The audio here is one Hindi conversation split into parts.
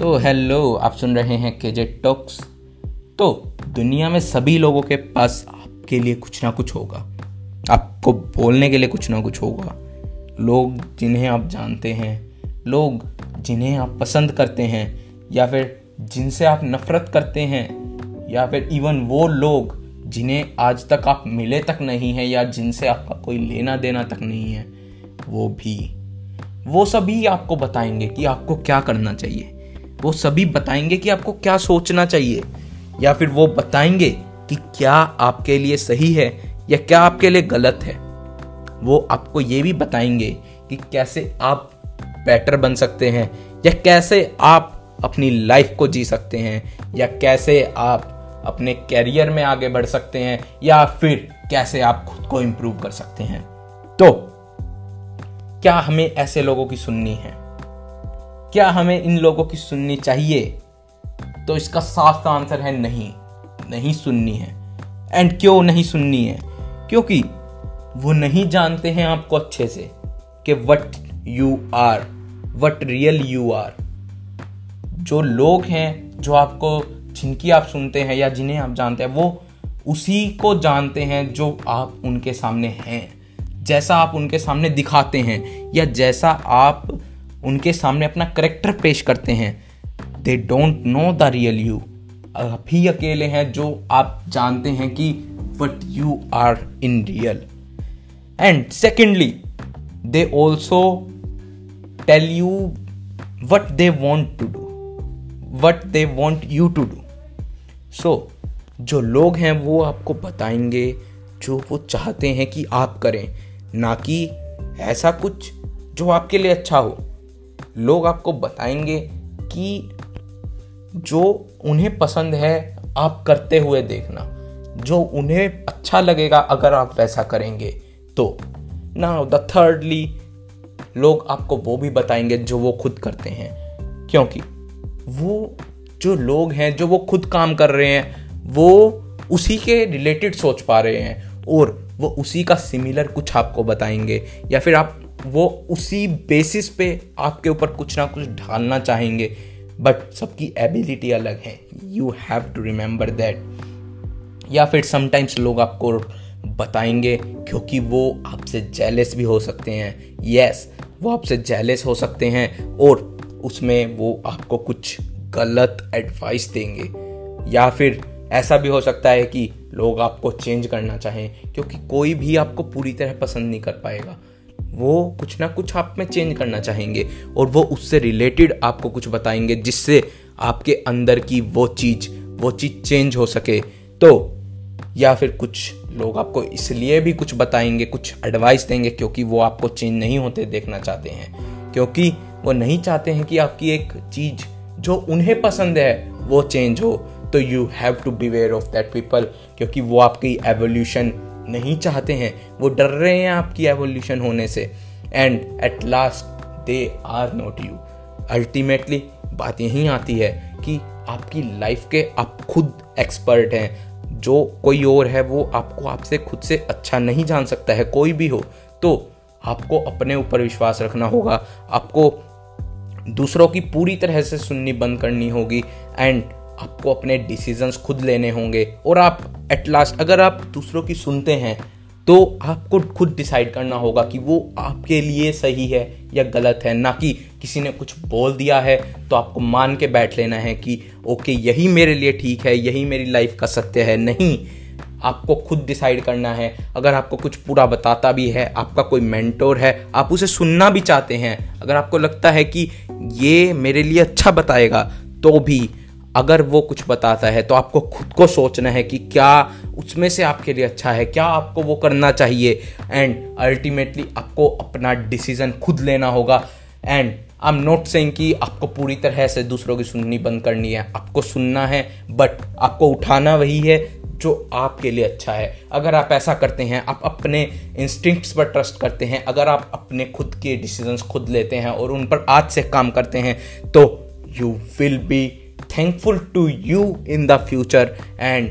सो हेलो आप सुन रहे हैं केजे टॉक्स तो दुनिया में सभी लोगों के पास आपके लिए कुछ ना कुछ होगा। आपको बोलने के लिए कुछ ना कुछ होगा। लोग जिन्हें आप जानते हैं, लोग जिन्हें आप पसंद करते हैं, या फिर जिनसे आप नफरत करते हैं, या फिर इवन वो लोग जिन्हें आज तक आप मिले तक नहीं हैं, या जिनसे आपका कोई लेना देना तक नहीं है, वो भी। वो सभी आपको बताएँगे कि आपको क्या करना चाहिए। वो सभी बताएँगे कि आपको क्या सोचना चाहिए, या फिर वो बताएँगे कि क्या आपके लिए सही है या क्या आपके लिए गलत है। वो आपको ये भी बताएँगे कि कैसे आप बेटर बन सकते हैं, या कैसे आप अपनी लाइफ को जी सकते हैं, या कैसे आप अपने कैरियर में आगे बढ़ सकते हैं, या फिर कैसे आप खुद को इम्प्रूव कर सकते हैं। तो क्या हमें ऐसे लोगों की सुननी है? क्या हमें इन लोगों की सुननी चाहिए? तो इसका साफ़ सा आंसर है नहीं। नहीं सुननी है। एंड क्यों नहीं सुननी है? क्योंकि वो नहीं जानते हैं आपको अच्छे से कि what you are what real you are जो लोग हैं, जो आपको, जिनकी आप सुनते हैं या जिन्हें आप जानते हैं, वो उसी को जानते हैं जो आप उनके सामने हैं। जैसा आप उनके सामने दिखाते हैं या जैसा आप उनके सामने अपना करेक्टर पेश करते हैं। They don't know the real you आप ही अकेले हैं जो आप जानते हैं कि what you are in real and secondly they also tell you what they want to do what they want you to do so जो लोग हैं वो आपको बताएँगे, जो वो चाहते हैं कि आप करें, ना कि ऐसा कुछ जो आपके लिए अच्छा हो। लोग आपको बताएँगे कि जो उन्हें पसंद है, आप करते हुए देखना। जो उन्हें अच्छा लगेगा, अगर आप वैसा करेंगे तो। ना द थर्डली लोग आपको वो भी बताएँगे जो वो खुद करते हैं। क्योंकि वो जो लोग हैं, जो वो खुद काम कर रहे हैं, वो उसी के रिलेटेड सोच पा रहे हैं, और वो उसी का सिमिलर कुछ आपको बताएँगे। या फिर आप वो उसी बेसिस पे आपके ऊपर कुछ ना कुछ ढालना चाहेंगे बट सबकी एबिलिटी अलग है। You have to remember that या फिर समटाइम्स लोग आपको बताएँगे क्योंकि वो आपसे जेलेस भी हो सकते हैं। यस yes, वो आपसे जेलेस हो सकते हैं और उसमें वो आपको कुछ गलत एडवाइस देंगे। या फिर ऐसा भी हो सकता है कि लोग आपको चेंज करना चाहें क्योंकि कोई भी आपको पूरी तरह पसंद नहीं कर पाएगा। वो कुछ ना कुछ आप में चेंज करना चाहेंगे और वो उससे रिलेटेड आपको कुछ बताएँगे जिससे आपके अंदर की वो चीज़ वो चीज़ चेंज हो सके। तो या फिर कुछ लोग आपको इसलिए भी कुछ बताएँगे, कुछ एडवाइस देंगे क्योंकि वो आपको चेंज नहीं होते देखना चाहते हैं। क्योंकि वो नहीं चाहते हैं कि आपकी एक चीज़ जो उन्हें पसंद है, वो चेंज हो। तो you have to beware of that people क्योंकि वो आपकी एवोल्यूशन नहीं चाहते हैं। वो डर रहे हैं आपकी एवोल्यूशन होने से। And at last they are not you ultimately बात यही आती है कि आपकी लाइफ के आप खुद एक्सपर्ट हैं। जो कोई और है, वो आपको आपसे खुद से अच्छा नहीं जान सकता है, कोई भी हो। तो आपको अपने ऊपर विश्वास रखना होगा। आपको दूसरों की पूरी तरह से सुननी बंद करनी होगी। एंड आपको अपने डिसीजंस खुद लेने होंगे। और आप एट लास्ट अगर आप दूसरों की सुनते हैं तो आपको खुद डिसाइड करना होगा कि वो आपके लिए सही है या गलत है। ना कि किसी ने कुछ बोल दिया है तो आपको मान के बैठ लेना है कि, ओके, यही मेरे लिए ठीक है, यही मेरी लाइफ का सत्य है। नहीं, आपको खुद डिसाइड करना है। अगर आपको कुछ पूरा बताता भी है, आपका कोई मेंटोर है, आप उसे सुनना भी चाहते हैं, अगर आपको लगता है कि ये मेरे लिए अच्छा बताएगा तो भी अगर वो कुछ बताता है तो आपको खुद को सोचना है कि क्या उसमें से आपके लिए अच्छा है, क्या आपको वो करना चाहिए। एंड अल्टीमेटली आपको अपना डिसीज़न खुद लेना होगा। And I am not saying कि आपको पूरी तरह से दूसरों की सुननी बंद करनी है। आपको सुनना है बट आपको उठाना वही है जो आपके लिए अच्छा है। अगर आप ऐसा करते हैं, आप अपने इंस्टिंक्ट्स पर ट्रस्ट करते हैं, अगर आप अपने खुद के डिसीजंस खुद लेते हैं और उन पर आज से काम करते हैं तो you will be thankful to you in the future and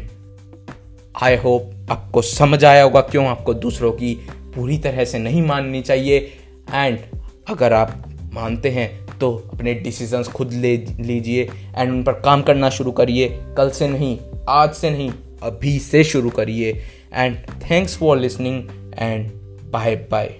I hope आपको समझ आया होगा क्यों आपको दूसरों की पूरी तरह से नहीं माननी चाहिए। एंड अगर आप मानते हैं तो अपने डिसीजंस खुद ले, लीजिए एंड उन पर काम करना शुरू करिए। कल से नहीं, आज से नहीं, अभी से शुरू करिए। And thanks for listening and bye bye